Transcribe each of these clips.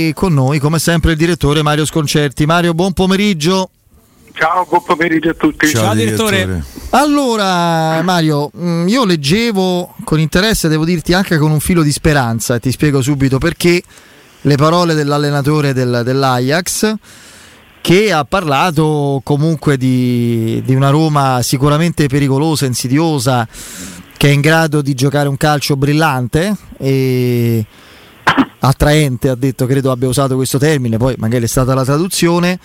E con noi, come sempre, il direttore Mario Sconcerti. Mario, buon pomeriggio. Ciao, buon pomeriggio a tutti. Ciao, Ciao direttore. direttore. Allora, Mario, mm, io leggevo con interesse, devo dirti anche con un filo di speranza, e ti spiego subito perché, le parole dell'allenatore del, dell'Ajax che ha parlato comunque di, di una Roma sicuramente pericolosa, insidiosa, che è in grado di giocare un calcio brillante e attraente, ha detto, credo abbia usato questo termine, poi magari è stata la traduzione.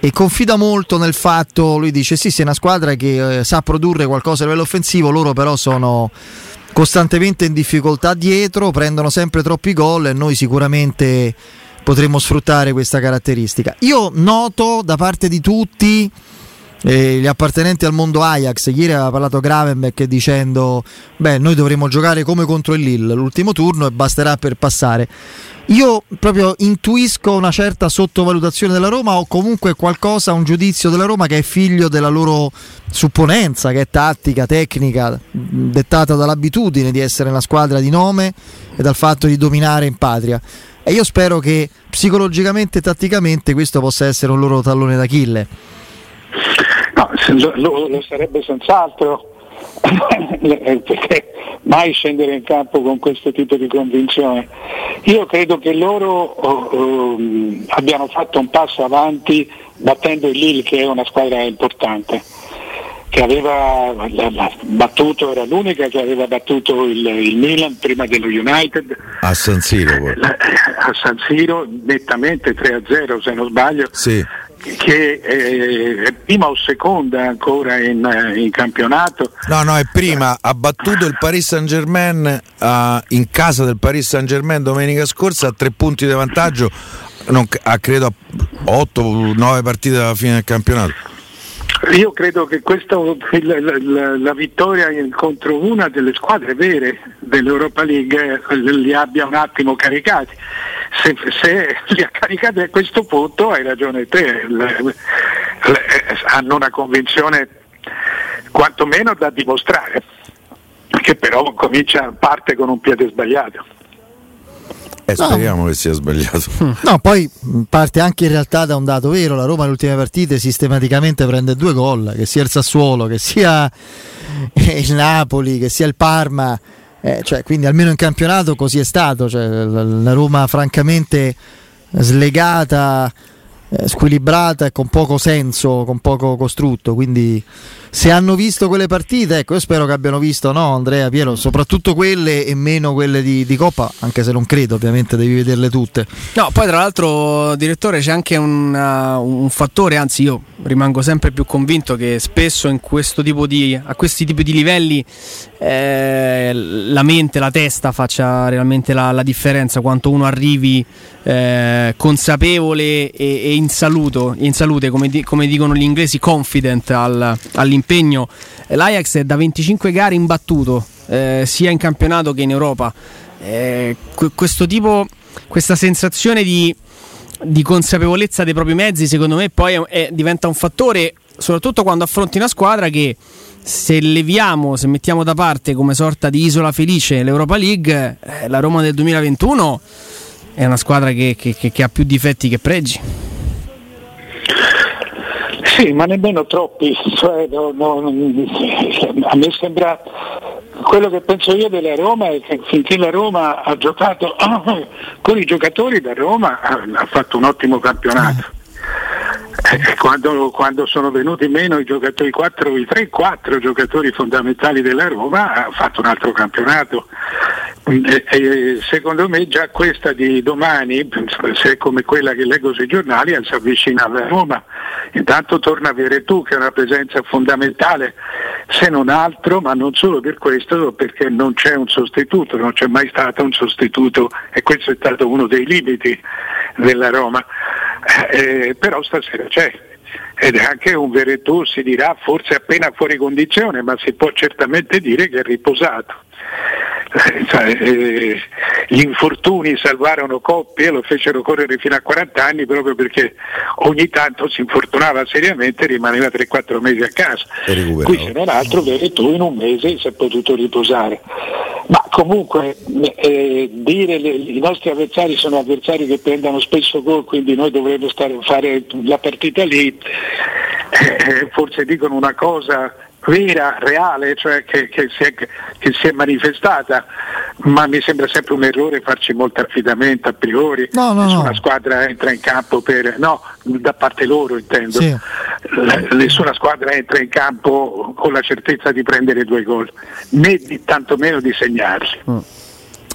E confida molto nel fatto, lui dice sì, è una squadra che eh, sa produrre qualcosa a livello offensivo, loro però sono costantemente in difficoltà dietro, prendono sempre troppi gol e noi sicuramente potremmo sfruttare questa caratteristica. Io noto da parte di tutti eh, gli appartenenti al mondo Ajax, ieri aveva parlato Gravenbeck dicendo beh noi dovremmo giocare come contro il Lille l'ultimo turno e basterà per passare. Io proprio intuisco una certa sottovalutazione della Roma o comunque qualcosa, un giudizio della Roma che è figlio della loro supponenza, che è tattica, tecnica, dettata dall'abitudine di essere una squadra di nome e dal fatto di dominare in patria. E io spero che psicologicamente e tatticamente questo possa essere un loro tallone d'Achille. Lo, lo, lo sarebbe senz'altro, perché mai scendere in campo con questo tipo di convinzione. Io credo che loro oh, oh, abbiano fatto un passo avanti battendo il Lille che è una squadra importante che aveva battuto, era l'unica che aveva battuto il, il Milan prima dello United. A San Siro. A San Siro, nettamente 3-0 se non sbaglio. Sì che è prima o seconda ancora in, in, campionato. No, no, è prima, ha battuto il Paris Saint Germain uh, in casa del Paris Saint Germain domenica scorsa a tre punti di vantaggio, non, a credo 8-9 partite alla fine del campionato. Io credo che questa, la, la, la, vittoria contro una delle squadre vere dell'Europa League eh, li abbia un attimo caricati. Se, se li ha caricati a questo punto hai ragione te, le, le, hanno una convinzione quantomeno da dimostrare, che però comincia, parte con un piede sbagliato. Eh, speriamo no. che sia sbagliato. No, poi parte anche in realtà da un dato vero, la Roma nelle ultime partite sistematicamente prende due gol, che sia il Sassuolo, che sia il Napoli, che sia il Parma, eh, cioè, quindi almeno in campionato così è stato, cioè, la Roma francamente slegata eh, squilibrata e con poco senso, con poco costrutto. Quindi, se hanno visto quelle partite, ecco, io spero che abbiano visto, no, Andrea Piero, soprattutto quelle e meno quelle di, di Coppa, anche se non credo, ovviamente devi vederle tutte. No, poi tra l'altro, direttore, c'è anche un, uh, un fattore, anzi, io rimango sempre più convinto che spesso di, a questi tipi di livelli eh, la mente, la testa faccia realmente la, la differenza, quanto uno arrivi eh, consapevole e, e in, saluto, in, salute, come, di, come, dicono gli inglesi, confident al, all'impegno. L'Ajax è da 25 gare imbattuto, eh, sia in campionato che in Europa. Eh, questo tipo, questa sensazione di, di, consapevolezza dei propri mezzi, secondo me, poi è, è, diventa un fattore, soprattutto quando affronti una squadra che se leviamo, se mettiamo da parte come sorta di isola felice l'Europa League, eh, la Roma del 2021 è una squadra che, che, che ha più difetti che pregi. Sì, ma nemmeno troppi. Cioè, no, no, a me sembra quello che penso io della Roma è che finché la Roma ha giocato con i giocatori da Roma ha fatto un ottimo campionato. Eh, quando, quando, sono venuti meno i giocatori, 4, i 3-4 giocatori fondamentali della Roma, ha fatto un altro campionato. E, e, secondo me già questa di domani, se è come quella che leggo sui giornali, si avvicina alla Roma. Intanto torna a avere tu che è una presenza fondamentale, se non altro, ma non solo per questo, perché non c'è un sostituto, non c'è mai stato un sostituto e questo è stato uno dei limiti della Roma. Eh, però stasera c'è ed anche un Veretù, si dirà forse appena fuori condizione, ma si può certamente dire che è riposato. Eh, cioè, eh, gli infortuni salvarono coppie, lo fecero correre fino a 40 anni proprio perché ogni tanto si infortunava seriamente e rimaneva 3-4 mesi a casa. Qui se non altro Veretù in un mese si è potuto riposare. Ma comunque eh, dire le, i nostri avversari sono avversari che prendono spesso gol, quindi noi dovremmo stare, fare la partita lì, eh, forse dicono una cosa vera, reale, cioè che, che, si è, che, si è, manifestata, ma mi sembra sempre un errore farci molto affidamento a priori. No, no, nessuna no. squadra entra in campo per. no, da parte loro intendo. Sì. Nessuna squadra entra in campo con la certezza di prendere due gol, né di, tantomeno di segnarli. Mm.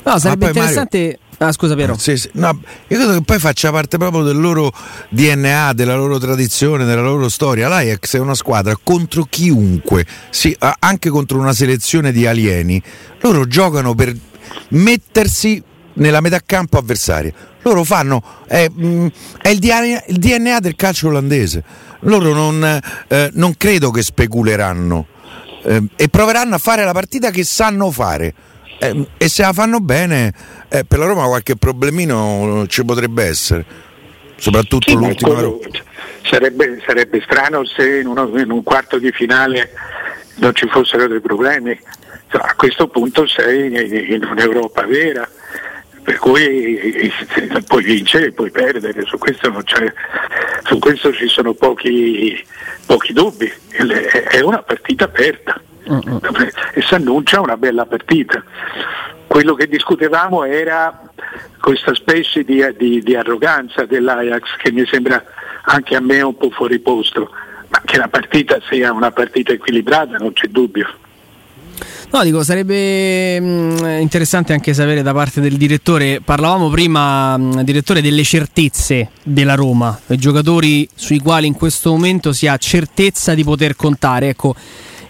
No, sarebbe poi, interessante. Mario... Ah, scusa Piero. Sì, sì. No, io credo che poi faccia parte proprio del loro DNA, della loro tradizione, della loro storia. L'Ajax è una squadra contro chiunque, sì, anche contro una selezione di alieni. Loro giocano per mettersi nella metà campo avversaria. Loro fanno, è, mm, è il, DNA, del calcio olandese. Loro non, eh, non credo che speculeranno eh, e proveranno a fare la partita che sanno fare. Eh, e se la fanno bene, eh, per la Roma qualche problemino ci potrebbe essere, soprattutto sì, l'ultima Roma. Sarebbe, sarebbe, strano se in, uno, in, un quarto di finale non ci fossero dei problemi. Cioè, a questo punto sei in, in un'Europa vera per cui puoi vincere e puoi perdere, su questo, su questo ci sono pochi, pochi dubbi, è una partita aperta e si annuncia una bella partita. Quello che discutevamo era questa specie di, di, di arroganza dell'Ajax che mi sembra anche a me un po' fuori posto, ma che la partita sia una partita equilibrata non c'è dubbio. No, dico, sarebbe mh, interessante anche sapere da parte del direttore, parlavamo prima, mh, direttore, delle certezze della Roma, dei giocatori sui quali in questo momento si ha certezza di poter contare. Ecco,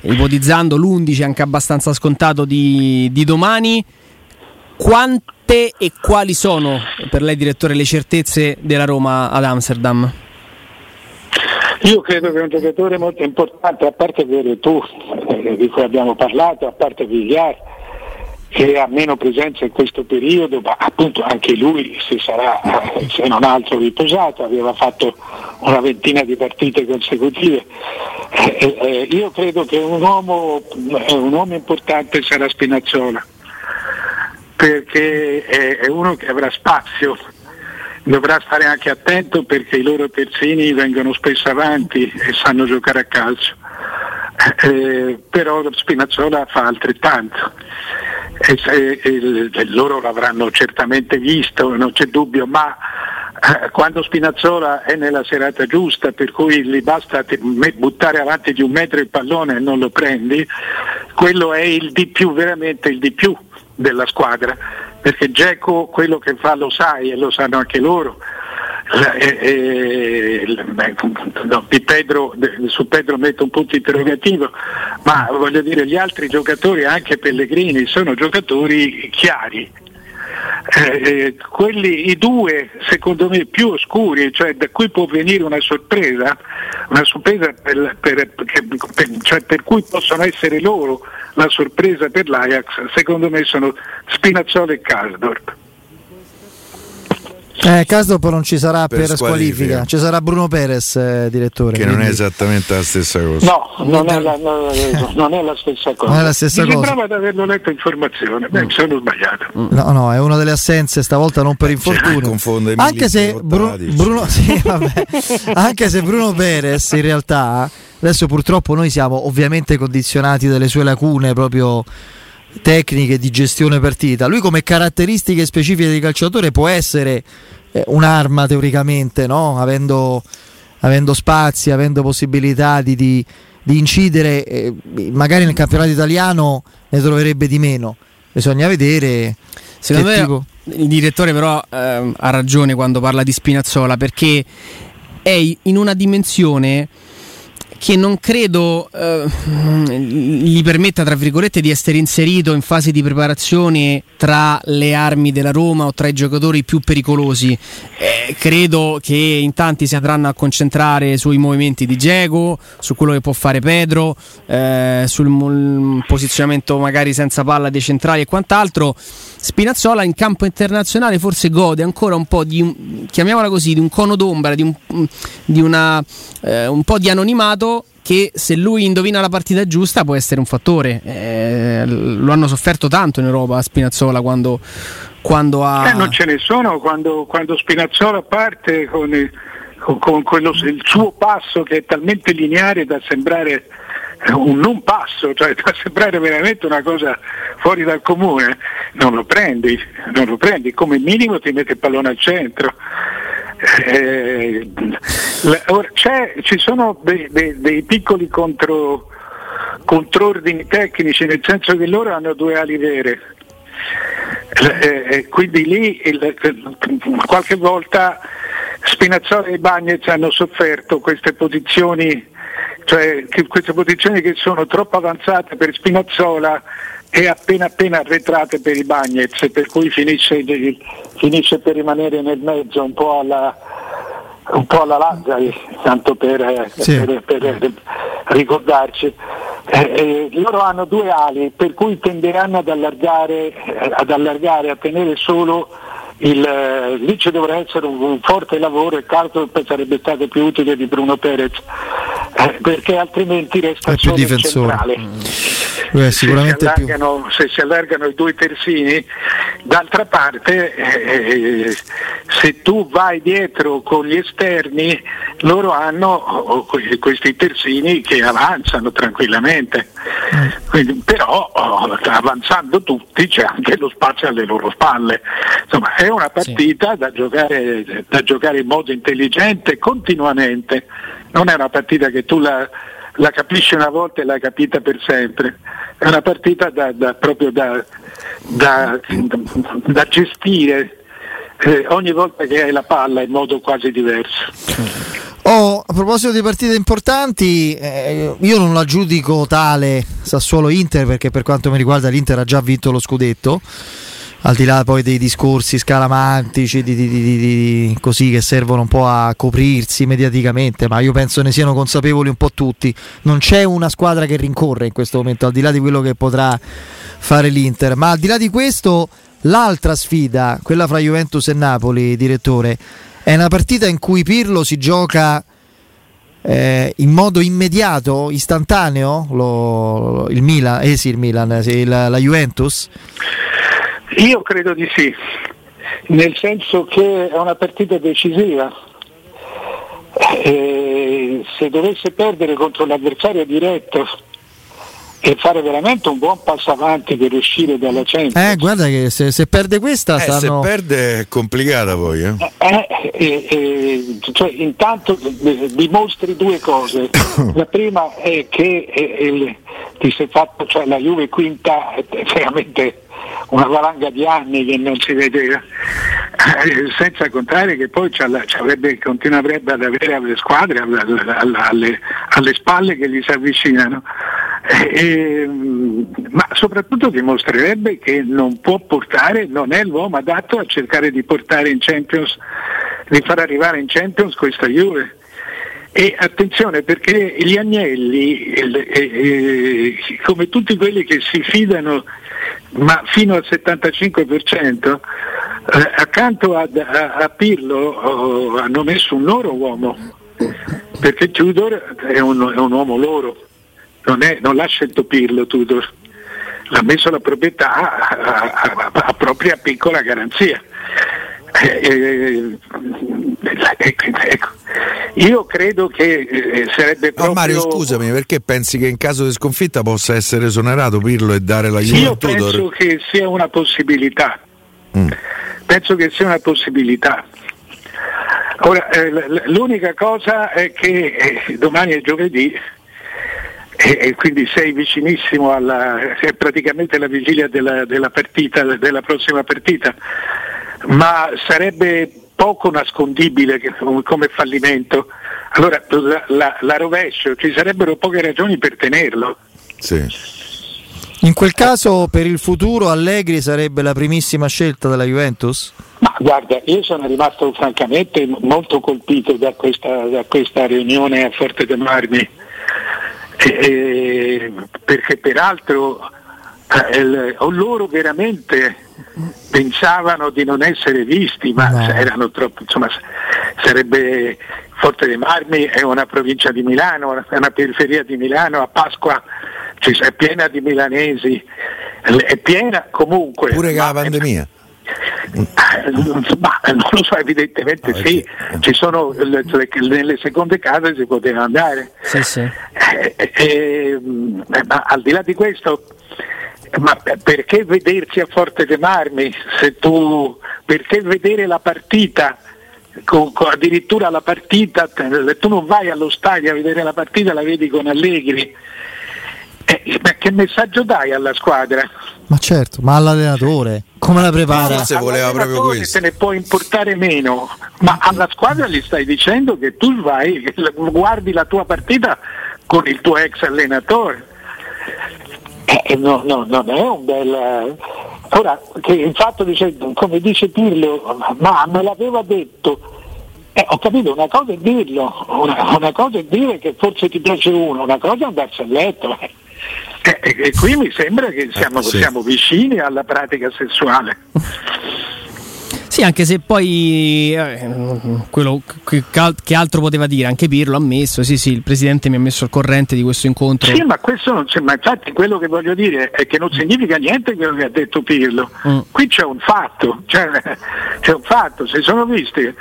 ipotizzando l'11 anche abbastanza scontato di, di domani, quante e quali sono per lei direttore le certezze della Roma ad Amsterdam? Io credo che un giocatore molto importante, a parte tu eh, di cui abbiamo parlato, a parte Vigliar, che ha meno presenza in questo periodo, ma appunto anche lui si sarà, eh, se non altro, riposato, aveva fatto una ventina di partite consecutive. Eh, eh, io credo che un uomo, un uomo importante sarà Spinazzola, perché è uno che avrà spazio dovrà stare anche attento perché i loro terzini vengono spesso avanti e sanno giocare a calcio. Eh, però Spinazzola fa altrettanto e, e, e, loro l'avranno certamente visto, non c'è dubbio, ma eh, quando Spinazzola è nella serata giusta, per cui gli basta buttare avanti di un metro il pallone e non lo prendi, quello è il di più, veramente il di più della squadra, perché Geco quello che fa lo sai e lo sanno anche loro. Eh, eh, no, Pedro, su Pedro metto un punto interrogativo, ma voglio dire gli altri giocatori, anche Pellegrini, sono giocatori chiari, eh, eh, quelli, i due secondo me più oscuri, cioè da cui può venire una sorpresa, una sorpresa per, per, per, cioè per cui possono essere loro la sorpresa per l'Ajax, secondo me sono Spinazzola e Kasdorp. Eh, Casdorp non ci sarà per, per squalifica. ci sarà Bruno Perez, eh, direttore. Che quindi... non è esattamente la stessa cosa. No, non è la, no, non è la stessa cosa. Non è la stessa Mi cosa. sembrava di averlo letto informazione, beh, mm. sono sbagliato. No, no, è una delle assenze, stavolta non per infortunio. Anche se, Bru- Bruno, sì, anche se Bruno Perez in realtà, adesso purtroppo noi siamo ovviamente condizionati dalle sue lacune proprio tecniche di gestione partita. Lui come caratteristiche specifiche di calciatore può essere eh, un'arma teoricamente, no? avendo, avendo, spazi, avendo possibilità di, di, di incidere, eh, magari nel campionato italiano ne troverebbe di meno. Bisogna vedere. Secondo me tipo... il direttore però eh, ha ragione quando parla di Spinazzola perché è in una dimensione che non credo eh, gli permetta, tra virgolette, di essere inserito in fase di preparazione tra le armi della Roma o tra i giocatori più pericolosi. Eh, credo che in tanti si andranno a concentrare sui movimenti di Diego, su quello che può fare Pedro, eh, sul posizionamento magari senza palla dei centrali e quant'altro. Spinazzola in campo internazionale forse gode ancora un po' di un, chiamiamola così, di un cono d'ombra, di un, di una, eh, un po' di anonimato che se lui indovina la partita giusta può essere un fattore. Eh, lo hanno sofferto tanto in Europa Spinazzola quando, quando ha... Eh, non ce ne sono quando, quando Spinazzola parte con, con, con quello, il suo passo che è talmente lineare da sembrare un non passo, cioè da sembrare veramente una cosa fuori dal comune, non lo prendi, non lo prendi, come minimo ti metti il pallone al centro. Eh, ci sono dei, dei, dei piccoli contro, contrordini tecnici, nel senso che loro hanno due ali vere. Eh, eh quindi lì il, qualche volta Spinazzola e Bagnez hanno sofferto queste posizioni cioè queste posizioni che sono troppo avanzate per Spinazzola e appena appena arretrate per i Bagnets, per cui finisce, finisce per rimanere nel mezzo un po' alla, un po' alla Lazzari, tanto per, sì. per, per ricordarci. Eh, eh, loro hanno due ali per cui tenderanno ad allargare, ad allargare a tenere solo il, eh, lì ci dovrà essere un, un forte lavoro e Carlton sarebbe stato più utile di Bruno Perez eh, perché altrimenti resta solo il centrale. Mm. Beh, sicuramente se, si più... se si allargano i due terzini, d'altra parte eh, eh, se tu vai dietro con gli esterni, loro hanno oh, questi terzini che avanzano tranquillamente, mm. Quindi, però oh, avanzando tutti c'è anche lo spazio alle loro spalle. Insomma, è una partita sì. da, giocare, da giocare in modo intelligente continuamente non è una partita che tu la, la capisci una volta e l'hai capita per sempre, è una partita da, da, proprio da, da gestire eh, ogni volta che hai la palla in modo quasi diverso. Oh, a proposito di partite importanti, eh, io non la giudico tale Sassuolo-Inter perché per quanto mi riguarda l'Inter ha già vinto lo scudetto al di là poi dei discorsi scalamantici di, di, di, così che servono un po' a coprirsi mediaticamente, ma io penso ne siano consapevoli un po' tutti. Non c'è una squadra che rincorre in questo momento, al di là di quello che potrà fare l'Inter, ma al di là di questo l'altra sfida, quella fra Juventus e Napoli, direttore, è una partita in cui Pirlo si gioca eh, in modo immediato, istantaneo, lo, il Milan, eh sì, il Milan, sì, la, la Juventus. Io credo di sì, nel senso che è una partita decisiva. E se dovesse perdere contro l'avversario diretto e fare veramente un buon passo avanti per uscire dalla Champions. Eh, guarda che se, se perde questa eh, stanno... se perde è complicata poi. Eh? Eh, eh, eh cioè, intanto dimostri due cose. La prima è che ti sei fatto, cioè, la Juve quinta è veramente una valanga di anni che non si vedeva, eh, senza contare che poi continuerebbe ad avere alle squadre alle, alle, alle spalle che gli si avvicinano. Eh, ma soprattutto dimostrerebbe che non può portare, non è l'uomo adatto a cercare di portare in Champions, di far arrivare in Champions questa Juve. E attenzione perché gli agnelli, eh, come tutti quelli che si fidano ma fino al 75%, eh, accanto a, a, a Pirlo oh, hanno messo un loro uomo, perché Tudor è un, è un uomo loro, non, è, non, l'ha scelto Pirlo Tudor, l'ha messo la proprietà a, a propria piccola garanzia. Eh, eh, ecco, ecco. Io credo che eh, sarebbe proprio... No, Mario, scusami, perché pensi che in caso di sconfitta possa essere esonerato Pirlo e dare la Juve Io penso che sia una possibilità. Mm. Penso che sia una possibilità. Ora, eh, l'unica cosa è che eh, domani è giovedì e, quindi sei vicinissimo alla, è praticamente la vigilia della, della, partita, della prossima partita ma sarebbe poco nascondibile come fallimento. Allora la, la, la, rovescio, ci sarebbero poche ragioni per tenerlo. Sì. In quel caso per il futuro Allegri sarebbe la primissima scelta della Juventus? Ma guarda, io sono rimasto francamente molto colpito da questa, da questa riunione a Forte dei Marmi, eh, perché peraltro eh, loro veramente pensavano di non essere visti, ma no. erano troppo, insomma, sarebbe Forte dei Marmi è una provincia di Milano, è una periferia di Milano, a Pasqua è piena di milanesi, è piena comunque. Pure che la pandemia. Ma non lo so, evidentemente no, sì, ci sono le, le, nelle seconde case si poteva andare. Sì, sì. Eh, eh, eh, ma al di là di questo, ma perché vederci a Forte dei Marmi? Se tu, perché vedere la partita? Con, con, addirittura la partita, tu non vai allo stadio a vedere la partita, la vedi con Allegri. Eh, ma che messaggio dai alla squadra? Ma certo, ma all'allenatore come la prepara? Forse voleva proprio questo. Se ne può importare meno, ma alla squadra gli stai dicendo che tu vai, guardi la tua partita con il tuo ex allenatore. Eh, no, no, non è un bel. Ora, che il fatto dice, come dice Pirlo, ma me l'aveva detto. Eh, ho capito, una cosa è dirlo, una, una, cosa è dire che forse ti piace uno, una cosa è andarsi a letto. Eh. Eh, e qui mi sembra che siamo, eh, sì. siamo vicini alla pratica sessuale. Sì, anche se poi eh, quello che, che, altro poteva dire, anche Pirlo ha messo, sì sì, il Presidente mi ha messo al corrente di questo incontro. Sì, ma questo non, ma infatti quello che voglio dire è che non significa niente quello che ha detto Pirlo. Mm. Qui c'è un fatto, cioè, c'è un fatto, si sono visti eh,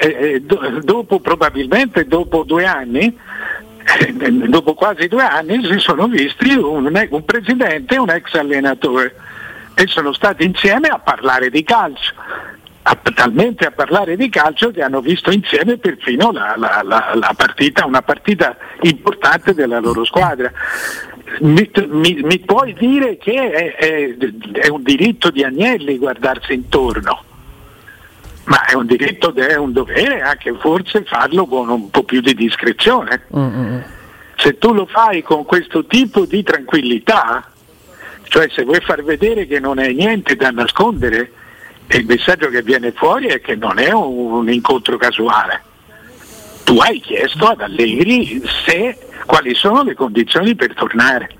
eh, do, dopo probabilmente dopo due anni eh, dopo quasi due anni si sono visti un, un presidente e un ex allenatore e sono stati insieme a parlare di calcio a, talmente a parlare di calcio che hanno visto insieme perfino la, la, la, la partita, una partita importante della loro squadra. Mi, mi, mi puoi dire che è, è, è, un diritto di Agnelli guardarsi intorno, ma è un diritto è un dovere anche forse farlo con un po' più di discrezione. Mm-hmm. Se tu lo fai con questo tipo di tranquillità, cioè se vuoi far vedere che non hai niente da nascondere, il messaggio che viene fuori è che non è un, un incontro casuale. Tu hai chiesto ad Allegri se, quali sono le condizioni per tornare.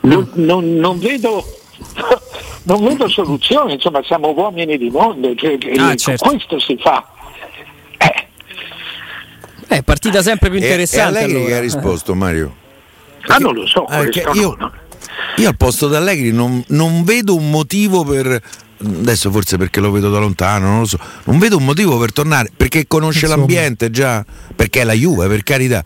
Non, non, non vedo non vedo soluzione, insomma siamo uomini di mondo, cioè, ah, certo. questo si fa. Eh. eh partita sempre più interessante. E, e Allegri allora. che ha risposto Mario? Ah, non lo so. Eh, io, io, al posto di Allegri non, non vedo un motivo per adesso forse perché lo vedo da lontano, non lo so, non vedo un motivo per tornare, perché conosce Insomma. l'ambiente già, perché è la Juve, per carità.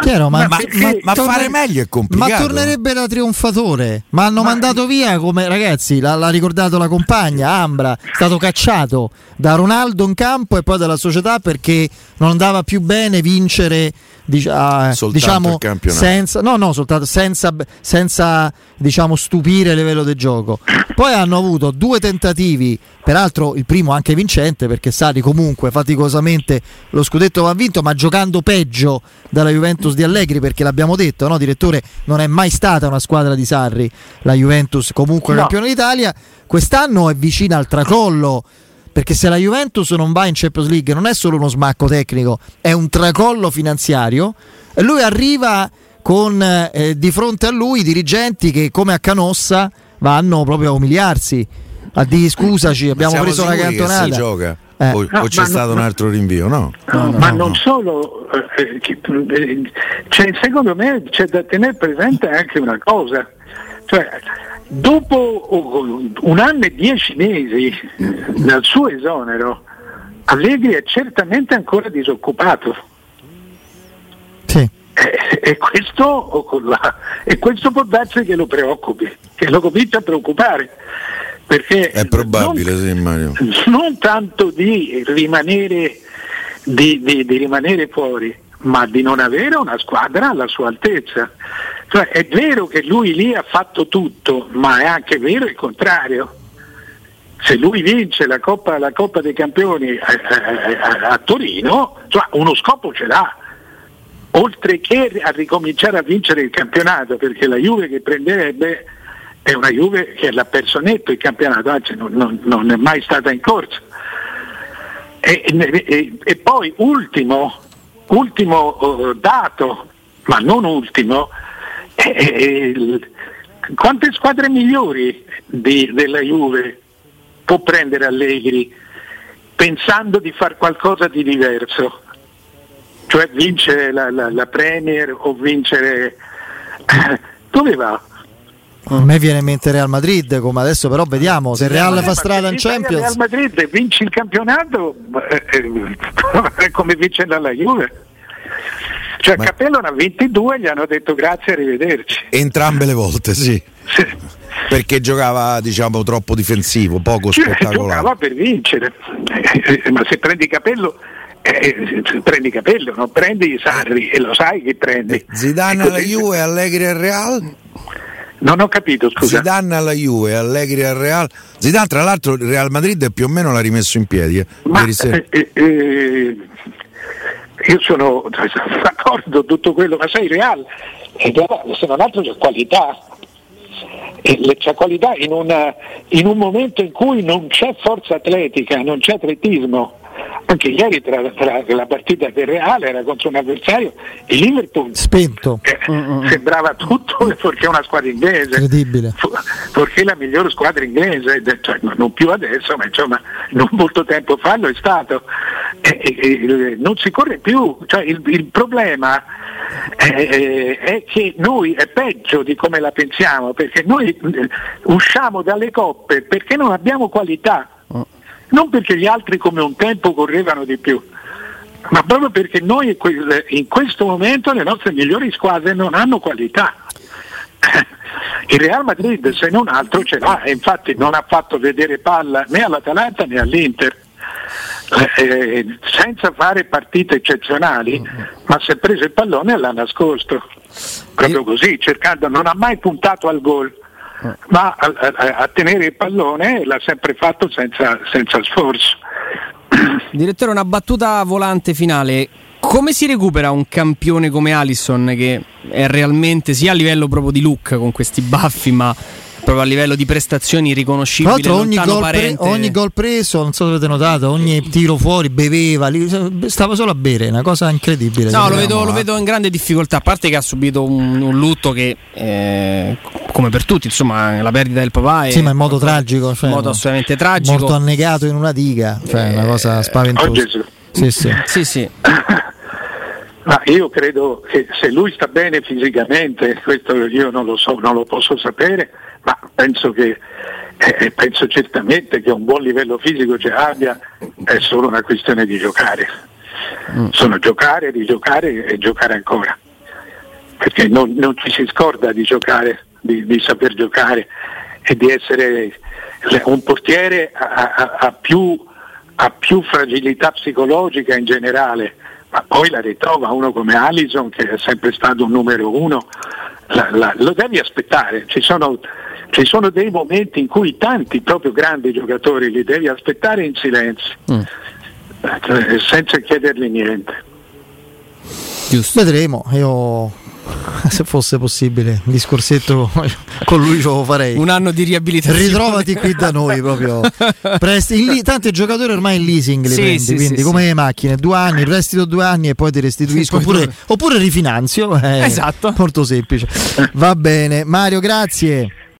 Chiaro, ma, ma, ma, ma torne... fare meglio è complicato. Ma tornerebbe da trionfatore, ma hanno mandato via come ragazzi, l'ha, l'ha, ricordato la compagna Ambra, è stato cacciato da Ronaldo in campo e poi dalla società perché non andava più bene vincere diciamo senza, no, no, soltanto senza, senza diciamo, stupire il livello del gioco. Poi hanno avuto due tentativi, peraltro il primo anche vincente perché Sari comunque faticosamente lo scudetto va vinto, ma giocando peggio dalla Juventus di Allegri perché l'abbiamo detto, no, direttore, non è mai stata una squadra di Sarri la Juventus comunque no. campione d'Italia. Quest'anno è vicina al tracollo perché se la Juventus non va in Champions League non è solo uno smacco tecnico, è un tracollo finanziario e lui arriva con eh, di fronte a lui dirigenti che come a Canossa vanno proprio a umiliarsi, a dire scusaci, abbiamo preso la cantonata. si gioca? Eh. O, no, o, c'è stato no, un altro rinvio, no? no ma non solo, eh, eh, cioè, secondo me c'è da tenere presente anche una cosa, cioè Dopo un anno e dieci mesi dal suo esonero, Allegri è certamente ancora disoccupato. Sì. E, e, questo, e, questo, può darsi che lo preoccupi, che lo comincia a preoccupare. Perché è probabile, non, sì, Mario. Non tanto di rimanere, di, di, di rimanere fuori, ma di non avere una squadra alla sua altezza. Cioè, è vero che lui lì ha fatto tutto, ma è anche vero il contrario. Se lui vince la Coppa, la Coppa dei Campioni a, a, a Torino, cioè uno scopo ce l'ha, oltre che a ricominciare a vincere il campionato, perché la Juve che prenderebbe è una Juve che l'ha perso netto il campionato, anzi non, non, non è mai stata in corsa. E, e, e poi ultimo, ultimo uh, dato, ma non ultimo, eh, quante squadre migliori di, della Juve può prendere Allegri pensando di fare qualcosa di diverso, cioè vincere la, la, la Premier o vincere... Dove va? A me viene in mente Real Madrid, come adesso però vediamo se il Real Eh, fa strada in Champions. Real Madrid vinci il campionato eh, eh, è come vincere alla Juve. Cioè Ma- Capello ne ha 22 gli hanno detto grazie, arrivederci. Entrambe le volte, sì. Sì. Perché giocava, diciamo, troppo difensivo, poco Cioè, spettacolare. giocava per vincere, Eh, ma se prendi Capello, eh, se prendi Capello, non prendi Sarri e lo sai che prendi. Zidane E alla Juve, Allegri al Real. Non ho capito, scusa. Zidane alla Juve, Allegri al Real. Zidane, tra l'altro, il Real Madrid più o meno l'ha rimesso in piedi. eh, Ma eh, eh, eh, io sono d'accordo tutto quello, ma sai Real, se non altro c'è qualità. C'è qualità in, una- in un momento in cui non c'è forza atletica, non c'è atletismo. Anche ieri tra, tra la partita del Reale era contro un avversario, il Liverpool Spento, che sembrava tutto perché è una squadra inglese. Incredibile. Perché la migliore squadra inglese, cioè, non più adesso, ma insomma non molto tempo fa lo è stato. E- e- e- non si corre più, cioè, il, il problema è, è che noi è peggio di come la pensiamo, perché noi eh, usciamo dalle coppe perché non abbiamo qualità, non perché gli altri come un tempo correvano di più. Ma proprio perché noi in que- in questo momento le nostre migliori squadre non hanno qualità. Il Real Madrid se non altro ce l'ha e infatti non ha fatto vedere palla né all'Atalanta né all'Inter. Eh, eh, senza fare partite eccezionali, ma si è preso il pallone e l'ha nascosto. Proprio così, cercando, non ha mai puntato al gol, ma a, a- a tenere il pallone l'ha sempre fatto senza, senza sforzo. Direttore, una battuta volante finale. Come si recupera un campione come Alisson che è realmente sia a livello proprio di look con questi baffi, ma proprio a livello di prestazioni Tra riconoscibili? l'altro ogni gol, pre- ogni gol preso, non so se avete notato, ogni tiro fuori beveva, lì, stava solo a bere, una cosa incredibile. No, lo vedo, lo vedo in grande difficoltà, a parte che ha subito un, un lutto che, eh, come per tutti, insomma, la perdita del papà è Sì, ma in modo tragico, cioè, in modo assolutamente tragico. morto annegato in una diga, cioè una cosa Oh spaventosa. Gesù. Sì, sì. Sì, sì. Ma io credo che se lui sta bene fisicamente, questo io non lo so, non lo posso sapere, ma penso che eh, penso certamente che un buon livello fisico ce abbia, è solo una questione di giocare. Sono giocare, rigiocare e giocare ancora. Perché non, non ci si scorda di giocare, di, di saper giocare e di essere un portiere ha- ha- ha più ha più fragilità psicologica in generale, ma poi la ritrova uno come Allison che è sempre stato un numero uno, la- la- lo devi aspettare, ci sono, ci sono dei momenti in cui tanti proprio grandi giocatori li devi aspettare in silenzio, eh, senza chiedergli niente. Vedremo, io se fosse possibile un discorsetto con lui ce lo farei. Un anno di riabilitazione. Ritrovati qui da noi proprio. Presti, in li- tanti giocatori ormai in leasing li Sì, prendi, sì, quindi sì, come le macchine, due anni, prestito due anni e poi ti restituisco. Poi oppure, oppure rifinanzio. eh, Esatto. Molto semplice. Va bene. Mario, grazie.